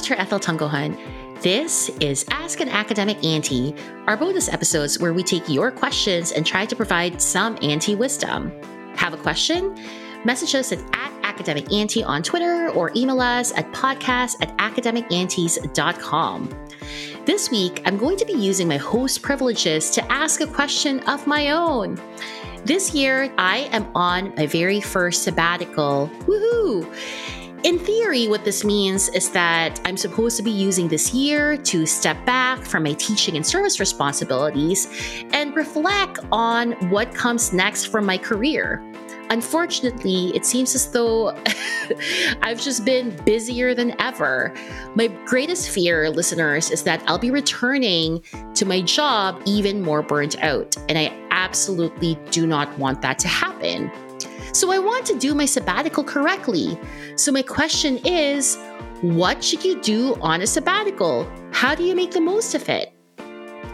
Dr. Ethel Tungohan. This is Ask an Academic Auntie, our bonus episodes where we take your questions and try to provide some auntie wisdom. Have a question? Message us at, at Academic Auntie on Twitter or email us at podcast at academicaunties.com. This week, I'm going to be using my host privileges to ask a question of my own. This year, I am on my very first sabbatical. Woohoo! In theory, what this means is that I'm supposed to be using this year to step back from my teaching and service responsibilities and reflect on what comes next for my career. Unfortunately, it seems as though I've just been busier than ever. My greatest fear, listeners, is that I'll be returning to my job even more burnt out. And I absolutely do not want that to happen. So I want to do my sabbatical correctly. So my question is what should you do on a sabbatical? How do you make the most of it?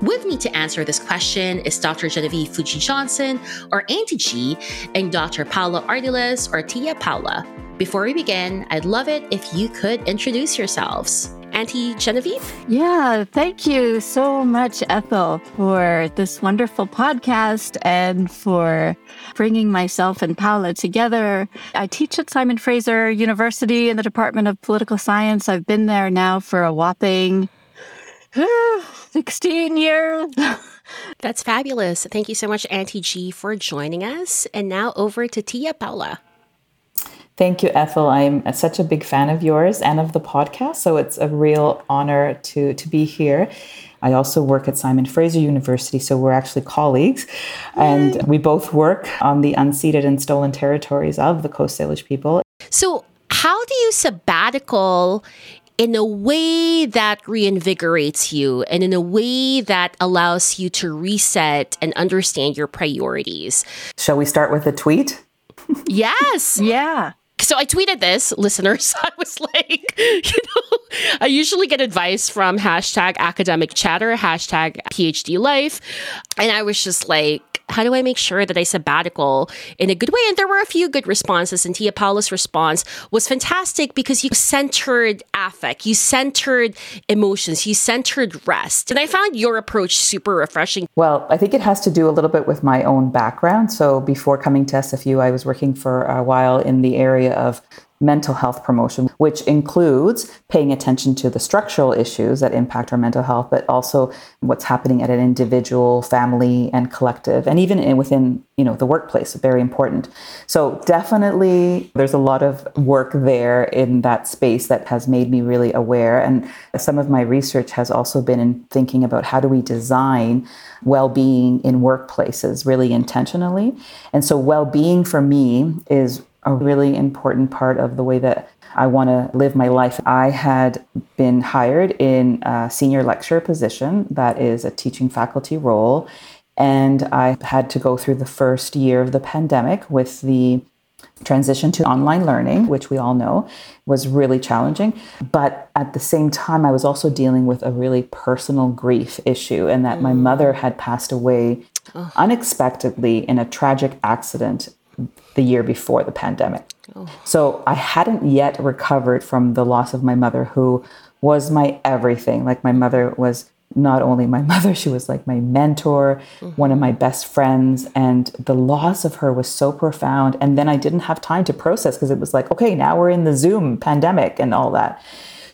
With me to answer this question is Dr. Genevieve Fuji Johnson, or Auntie G, and Dr. Paola Ardiles, or Tia Paola. Before we begin, I'd love it if you could introduce yourselves. Auntie Genevieve? Yeah, thank you so much, Ethel, for this wonderful podcast and for bringing myself and Paola together. I teach at Simon Fraser University in the Department of Political Science. I've been there now for a whopping 16 years. That's fabulous. Thank you so much, Auntie G, for joining us. And now over to Tia Paola. Thank you, Ethel. I'm such a big fan of yours and of the podcast, so it's a real honor to to be here. I also work at Simon Fraser University, so we're actually colleagues, and we both work on the unceded and stolen territories of the Coast Salish people. So, how do you sabbatical in a way that reinvigorates you and in a way that allows you to reset and understand your priorities. Shall we start with a tweet? yes. yeah. So I tweeted this, listeners. I was like, you know, I usually get advice from hashtag academic chatter, hashtag PhD life. And I was just like, how do I make sure that I sabbatical in a good way? And there were a few good responses, and Tia Paula's response was fantastic because you centered affect, you centered emotions, you centered rest. And I found your approach super refreshing. Well, I think it has to do a little bit with my own background. So before coming to SFU, I was working for a while in the area of mental health promotion, which includes paying attention to the structural issues that impact our mental health, but also what's happening at an individual, family, and collective, and even in, within you know the workplace. Very important. So definitely, there's a lot of work there in that space that has made me really aware. And some of my research has also been in thinking about how do we design well-being in workplaces really intentionally. And so well-being for me is a really important part of the way that I want to live my life. I had been hired in a senior lecturer position, that is a teaching faculty role. And I had to go through the first year of the pandemic with the transition to online learning, which we all know was really challenging. But at the same time, I was also dealing with a really personal grief issue, and that mm. my mother had passed away oh. unexpectedly in a tragic accident the year before the pandemic. Oh. So I hadn't yet recovered from the loss of my mother, who was my everything. Like my mother was not only my mother, she was like my mentor, mm-hmm. one of my best friends. And the loss of her was so profound. And then I didn't have time to process because it was like, okay, now we're in the Zoom pandemic and all that.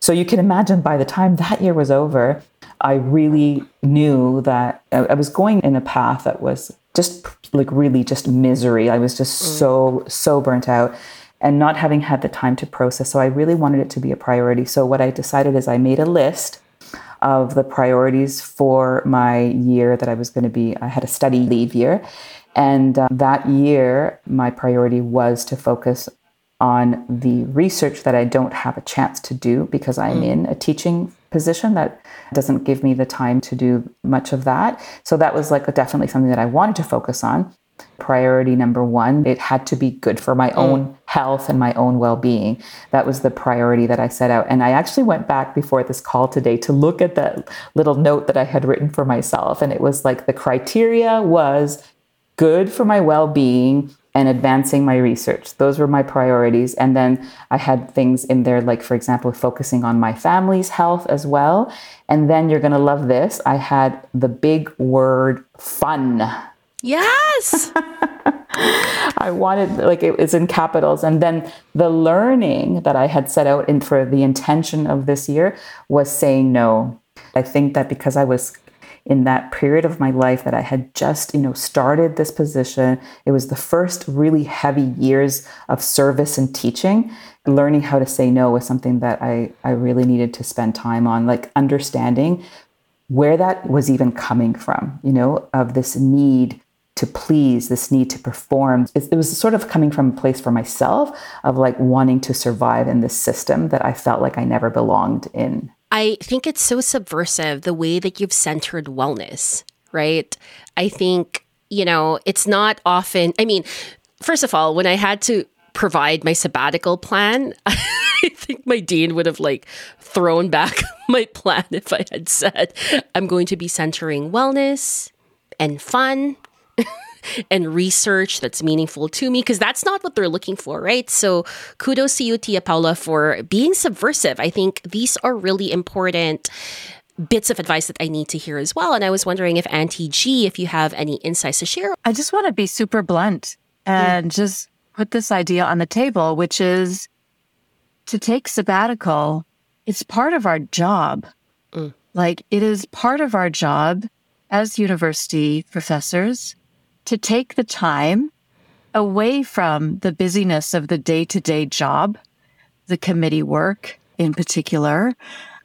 So you can imagine by the time that year was over, I really knew that I was going in a path that was just like really just misery. I was just mm. so, so burnt out and not having had the time to process. So I really wanted it to be a priority. So what I decided is I made a list of the priorities for my year that I was going to be, I had a study leave year. And uh, that year, my priority was to focus on the research that I don't have a chance to do because I'm mm. in a teaching position that doesn't give me the time to do much of that. So that was like a, definitely something that I wanted to focus on. Priority number one, it had to be good for my mm. own health and my own well being. That was the priority that I set out. And I actually went back before this call today to look at that little note that I had written for myself. And it was like the criteria was good for my well being and advancing my research. Those were my priorities. And then I had things in there, like, for example, focusing on my family's health as well. And then you're going to love this. I had the big word fun. Yes. I wanted, like, it was in capitals. And then the learning that I had set out in for the intention of this year was saying no. I think that because I was in that period of my life that I had just, you know, started this position. It was the first really heavy years of service and teaching. Learning how to say no was something that I, I really needed to spend time on, like understanding where that was even coming from, you know, of this need to please, this need to perform. It, it, was sort of coming from a place for myself of like wanting to survive in this system that I felt like I never belonged in. I think it's so subversive the way that you've centered wellness, right? I think, you know, it's not often, I mean, first of all, when I had to provide my sabbatical plan, I think my dean would have like thrown back my plan if I had said, I'm going to be centering wellness and fun and research that's meaningful to me because that's not what they're looking for, right? So kudos to you, Tia Paola, for being subversive. I think these are really important bits of advice that I need to hear as well. And I was wondering if Auntie G, if you have any insights to share. I just want to be super blunt and mm. just put this idea on the table, which is to take sabbatical, it's part of our job. Mm. Like it is part of our job as university professors to take the time away from the busyness of the day to day job, the committee work in particular,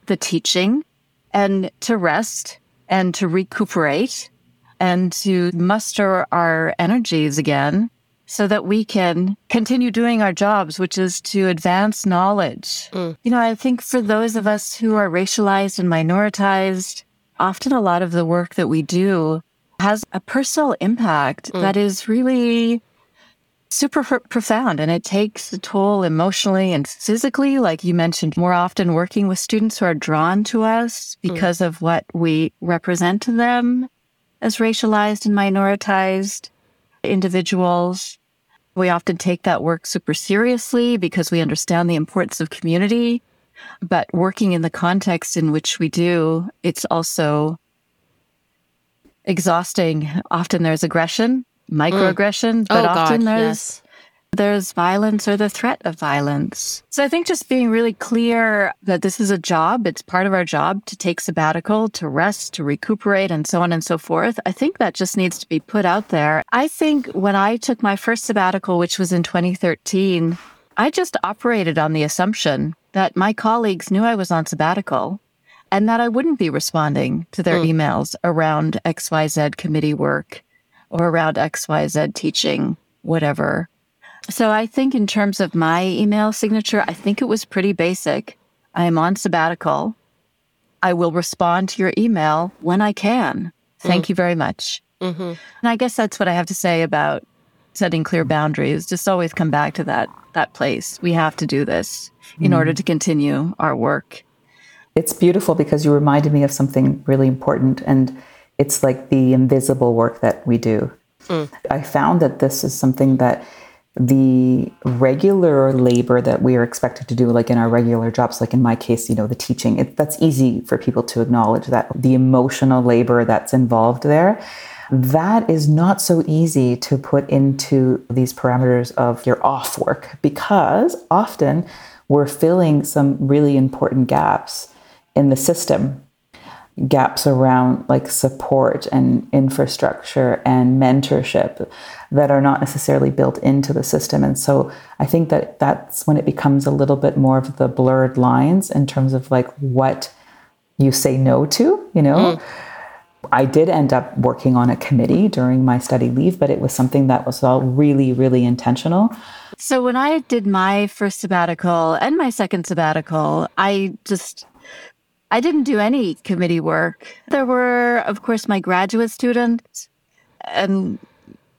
the teaching, and to rest and to recuperate and to muster our energies again so that we can continue doing our jobs, which is to advance knowledge. Mm. You know, I think for those of us who are racialized and minoritized, often a lot of the work that we do has a personal impact mm. that is really super profound and it takes a toll emotionally and physically like you mentioned more often working with students who are drawn to us mm. because mm. of what we represent to them as racialized and minoritized individuals we often take that work super seriously because we understand the importance of community but working in the context in which we do it's also exhausting. Often there's aggression, microaggression, mm. but oh, often God, there's yes. there's violence or the threat of violence. So I think just being really clear that this is a job, it's part of our job to take sabbatical, to rest, to recuperate, and so on and so forth. I think that just needs to be put out there. I think when I took my first sabbatical, which was in 2013, I just operated on the assumption that my colleagues knew I was on sabbatical and that I wouldn't be responding to their mm. emails around XYZ committee work or around XYZ teaching, whatever. So I think in terms of my email signature, I think it was pretty basic. I am on sabbatical. I will respond to your email when I can. Thank mm. you very much. Mm-hmm. And I guess that's what I have to say about setting clear boundaries. Just always come back to that that place. We have to do this in mm. order to continue our work it's beautiful because you reminded me of something really important, and it's like the invisible work that we do. Mm. I found that this is something that the regular labor that we are expected to do, like in our regular jobs, like in my case, you know, the teaching, it, that's easy for people to acknowledge that the emotional labor that's involved there. That is not so easy to put into these parameters of your off work because often we're filling some really important gaps in the system gaps around like support and infrastructure and mentorship that are not necessarily built into the system and so i think that that's when it becomes a little bit more of the blurred lines in terms of like what you say no to you know mm. I did end up working on a committee during my study leave, but it was something that was all really, really intentional. So, when I did my first sabbatical and my second sabbatical, I just I didn't do any committee work. There were, of course, my graduate students. And,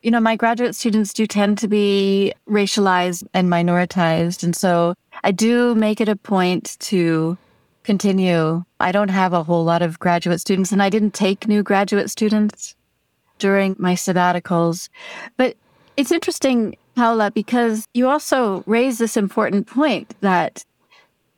you know, my graduate students do tend to be racialized and minoritized. And so I do make it a point to continue. I don't have a whole lot of graduate students, and I didn't take new graduate students during my sabbaticals. But it's interesting Paola, because you also raise this important point that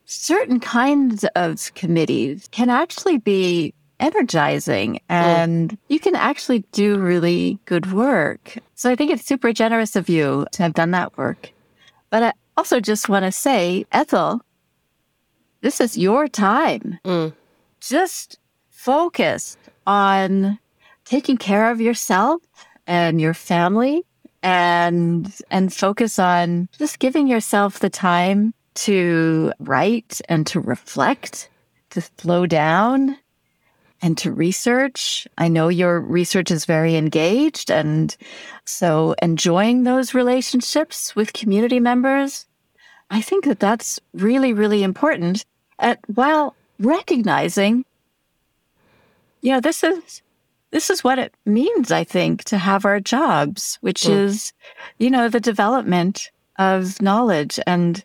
certain kinds of committees can actually be energizing and mm. you can actually do really good work. So I think it's super generous of you to have done that work. But I also just want to say, Ethel, this is your time. Mm. Just focus on taking care of yourself and your family and and focus on just giving yourself the time to write and to reflect, to slow down and to research. I know your research is very engaged and so enjoying those relationships with community members. I think that that's really, really important at, while recognizing, you know, this is this is what it means, I think, to have our jobs, which mm. is, you know, the development of knowledge and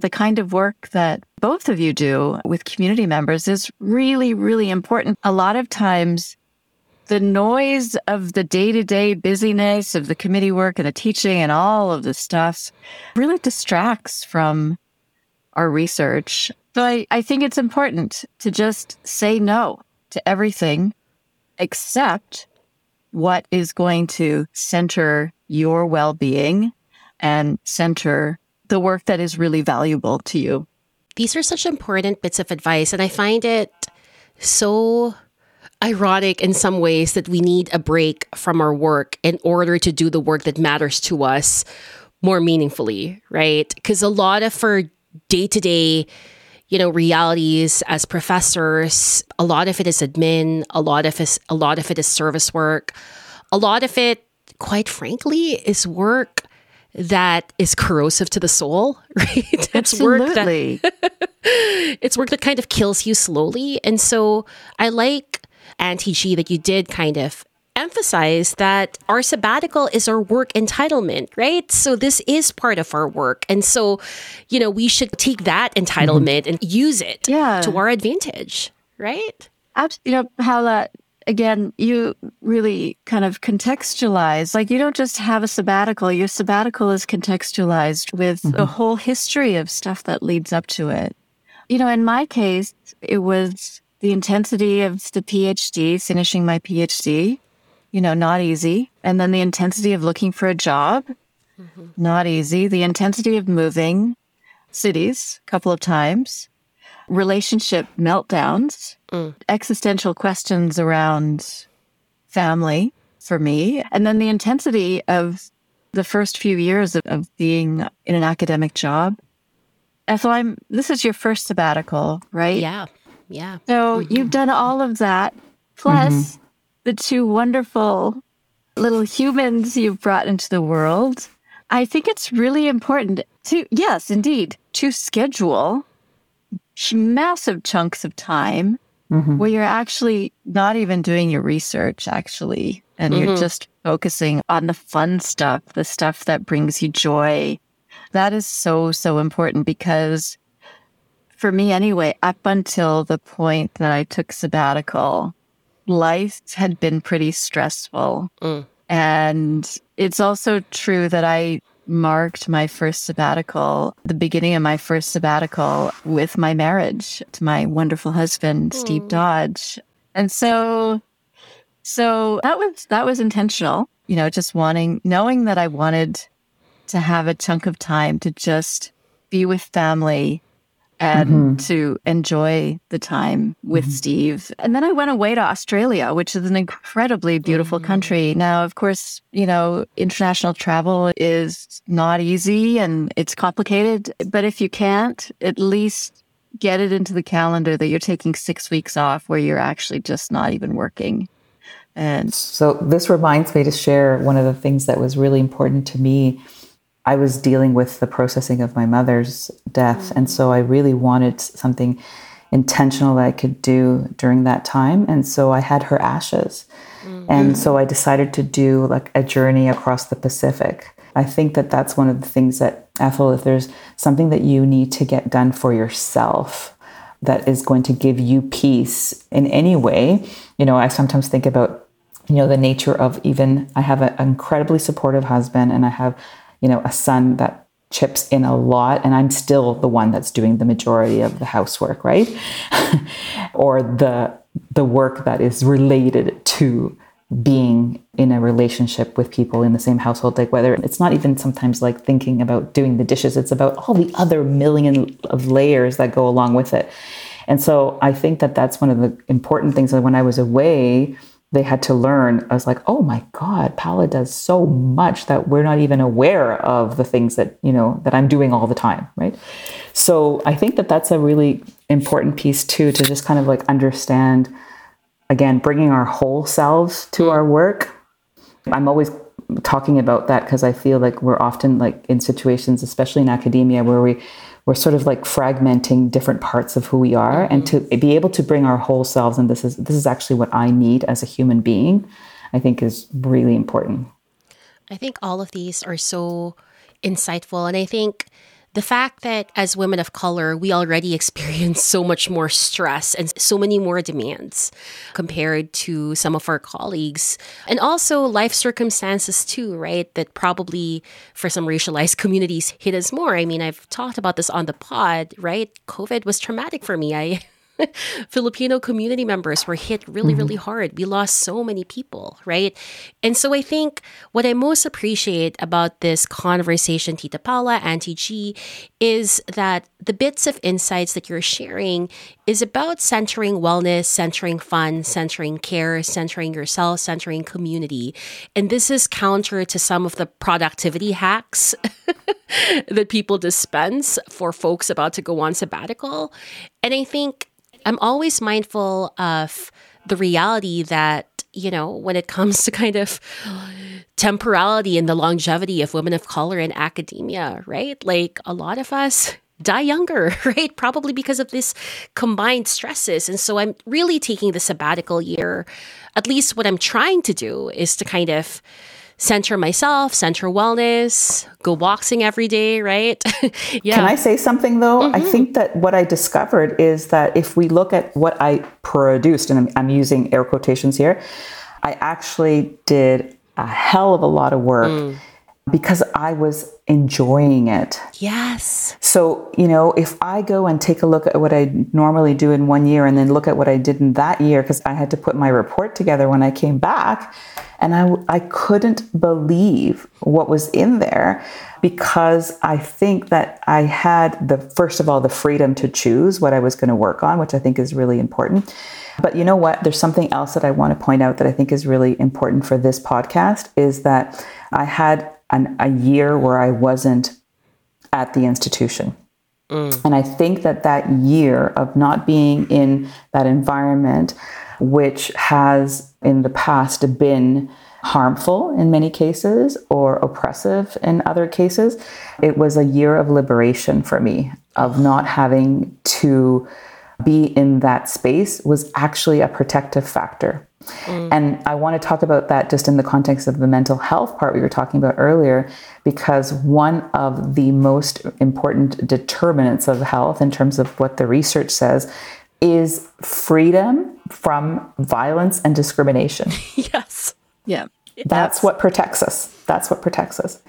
the kind of work that both of you do with community members is really, really important. A lot of times, the noise of the day to day busyness of the committee work and the teaching and all of the stuff really distracts from our research. So I, I think it's important to just say no to everything except what is going to center your well being and center the work that is really valuable to you. These are such important bits of advice, and I find it so ironic in some ways that we need a break from our work in order to do the work that matters to us more meaningfully, right? Because a lot of our day to day you know realities as professors a lot of it is admin a lot of it a lot of it is service work a lot of it quite frankly is work that is corrosive to the soul right it's work that it's work that kind of kills you slowly and so i like auntie g that you did kind of emphasize that our sabbatical is our work entitlement, right? So this is part of our work. And so, you know, we should take that entitlement mm-hmm. and use it yeah. to our advantage, right? Absolutely. You know, Paola, again, you really kind of contextualize. Like, you don't just have a sabbatical, your sabbatical is contextualized with mm-hmm. a whole history of stuff that leads up to it. You know, in my case, it was the intensity of the PhD, finishing my PhD you know, not easy. And then the intensity of looking for a job, mm-hmm. not easy. The intensity of moving cities a couple of times, relationship meltdowns, mm. existential questions around family for me, and then the intensity of the first few years of, of being in an academic job. Ethel, I'm, this is your first sabbatical, right? Yeah. Yeah. So mm-hmm. you've done all of that. Plus, mm-hmm the two wonderful little humans you've brought into the world. I think it's really important to, yes, indeed, to schedule massive chunks of time mm-hmm. where you're actually not even doing your research, actually, and mm-hmm. you're just focusing on the fun stuff, the stuff that brings you joy. That is so, so important because for me, anyway, up until the point that I took sabbatical, life had been pretty stressful. Mm. And it's also true that I marked my first sabbatical, the beginning of my first sabbatical with my marriage to my wonderful husband, mm. Steve Dodge. And so, so that was, that was intentional, you know, just wanting, knowing that I wanted to have a chunk of time to just be with family and mm-hmm. to enjoy the time with mm-hmm. Steve. And then I went away to Australia, which is an incredibly beautiful mm-hmm. country. Now, of course, you know, international travel is not easy and it's complicated, but if you can't, at least get it into the calendar that you're taking six weeks off where you're actually just not even working. And so this reminds me to share one of the things that was really important to me I was dealing with the processing of my mother's death. Mm-hmm. And so I really wanted something intentional that I could do during that time. And so I had her ashes. Mm-hmm. And so I decided to do like a journey across the Pacific. I think that that's one of the things that, Ethel, if there's something that you need to get done for yourself that is going to give you peace in any way, you know, I sometimes think about you know the nature of even i have an incredibly supportive husband and i have you know, a son that chips in a lot and I'm still the one that's doing the majority of the housework, right? or the the work that is related to being in a relationship with people in the same household like whether it's not even sometimes like thinking about doing the dishes it's about all the other million of layers that go along with it and so i think that that's one of the important things that when i was away they had to learn i was like oh my god paola does so much that we're not even aware of the things that you know that i'm doing all the time right so i think that that's a really important piece too to just kind of like understand again, bringing our whole selves to mm. our work. I'm always talking about that because I feel like we're often like in situations, especially in academia, where we we're sort of like fragmenting different parts of who we are, mm-hmm. and to be able to bring our whole selves, and this is this is actually what I need as a human being, I think is really important. I think all of these are so insightful, and I think the fact that as women of color, we already experience so much more stress and so many more demands compared to some of our colleagues. And also life circumstances, too, right? That probably for some racialized communities hit us more. I mean, I've talked about this on the pod, right? COVID was traumatic for me. I Filipino community members were hit really, mm-hmm. really hard. We lost so many people, right? And so I think what I most appreciate about this conversation, Tita Paola, Auntie G, is that the bits of insights that you're sharing is about centering wellness, centering fun, centering care, centering yourself, centering community. And this is counter to some of the productivity hacks that people dispense for folks about to go on sabbatical. And I think I'm always mindful of the reality that, you know, when it comes to kind of temporality and the longevity of women of color in academia, right? Like a lot of us die younger, right? Probably because of this combined stresses. And so I'm really taking the sabbatical year. At least what I'm trying to do is to kind of center myself, center wellness, go boxing every day, right? yeah. Can I say something though? Mm-hmm. I think that what I discovered is that if we look at what I produced, and I'm, I'm using air quotations here, I actually did a hell of a lot of work. Mm because I was enjoying it. Yes. So, you know, if I go and take a look at what I normally do in one year and then look at what I did in that year, because I had to put my report together when I came back, and I, I couldn't believe what was in there because I think that I had the, first of all, the freedom to choose what I was going to work on, which I think is really important. But you know what? There's something else that I want to point out that I think is really important for this podcast is that I had an, a year where I wasn't at the institution. Mm. And I think that that year of not being in that environment, which has in the past been harmful in many cases or oppressive in other cases, it was a year of liberation for me, of not having to be in that space was actually a protective factor. Mm. And I want to talk about that just in the context of the mental health part we were talking about earlier, because one of the most important determinants of health, in terms of what the research says, is freedom from violence and discrimination. yes. Yeah. That's, that's what protects us. That's what protects us.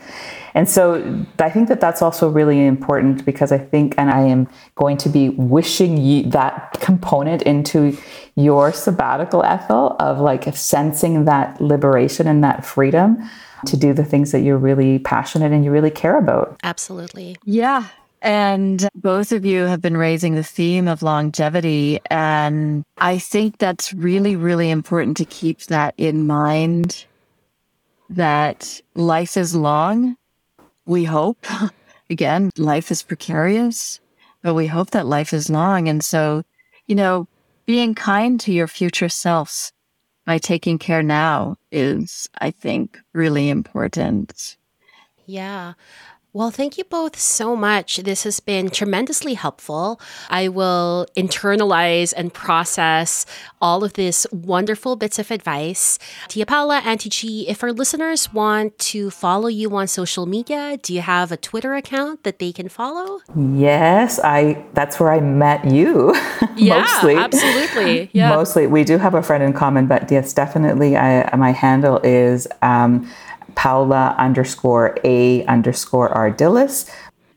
And so I think that that's also really important because I think, and I am going to be wishing you that component into your sabbatical, Ethel, of like sensing that liberation and that freedom to do the things that you're really passionate and you really care about. Absolutely. Yeah. And both of you have been raising the theme of longevity. And I think that's really, really important to keep that in mind that life is long we hope. Again, life is precarious, but we hope that life is long. And so, you know, being kind to your future selves by taking care now is, I think, really important. Yeah. Well, thank you both so much. This has been tremendously helpful. I will internalize and process all of this wonderful bits of advice. Tia Paola, Auntie G, if our listeners want to follow you on social media, do you have a Twitter account that they can follow? Yes, I that's where I met you. Yeah, mostly. absolutely. Yeah. Mostly. We do have a friend in common, but yes, definitely I, my handle is um, Paola underscore A underscore Ardiles.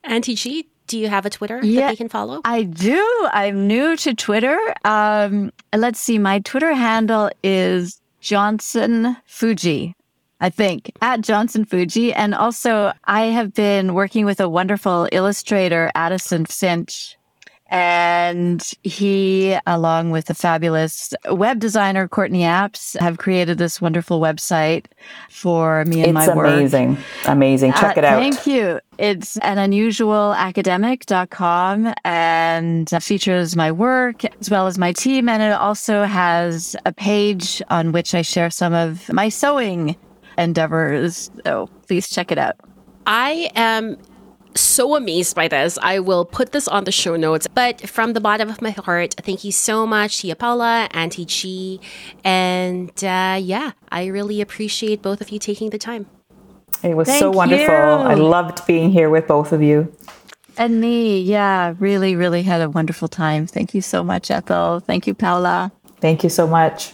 Auntie G, do you have a Twitter yeah, that they can follow? I do. I'm new to Twitter. Um, let's see. My Twitter handle is Johnson Fuji. I think, at Johnson Fuji. And also, I have been working with a wonderful illustrator, Addison Finch. And he, along with the fabulous web designer, Courtney Apps, have created this wonderful website for me and it's my work. It's amazing. Amazing. Check uh, it out. Thank you. It's an unusualacademic.com and features my work as well as my team. And it also has a page on which I share some of my sewing endeavors. So please check it out. I am so amazed by this. I will put this on the show notes. But from the bottom of my heart, thank you so much, Tia Paola, Auntie G. And uh, yeah, I really appreciate both of you taking the time. It was thank so wonderful. You. I loved being here with both of you. And me, yeah, really, really had a wonderful time. Thank you so much, Ethel. Thank you, Paola. Thank you so much.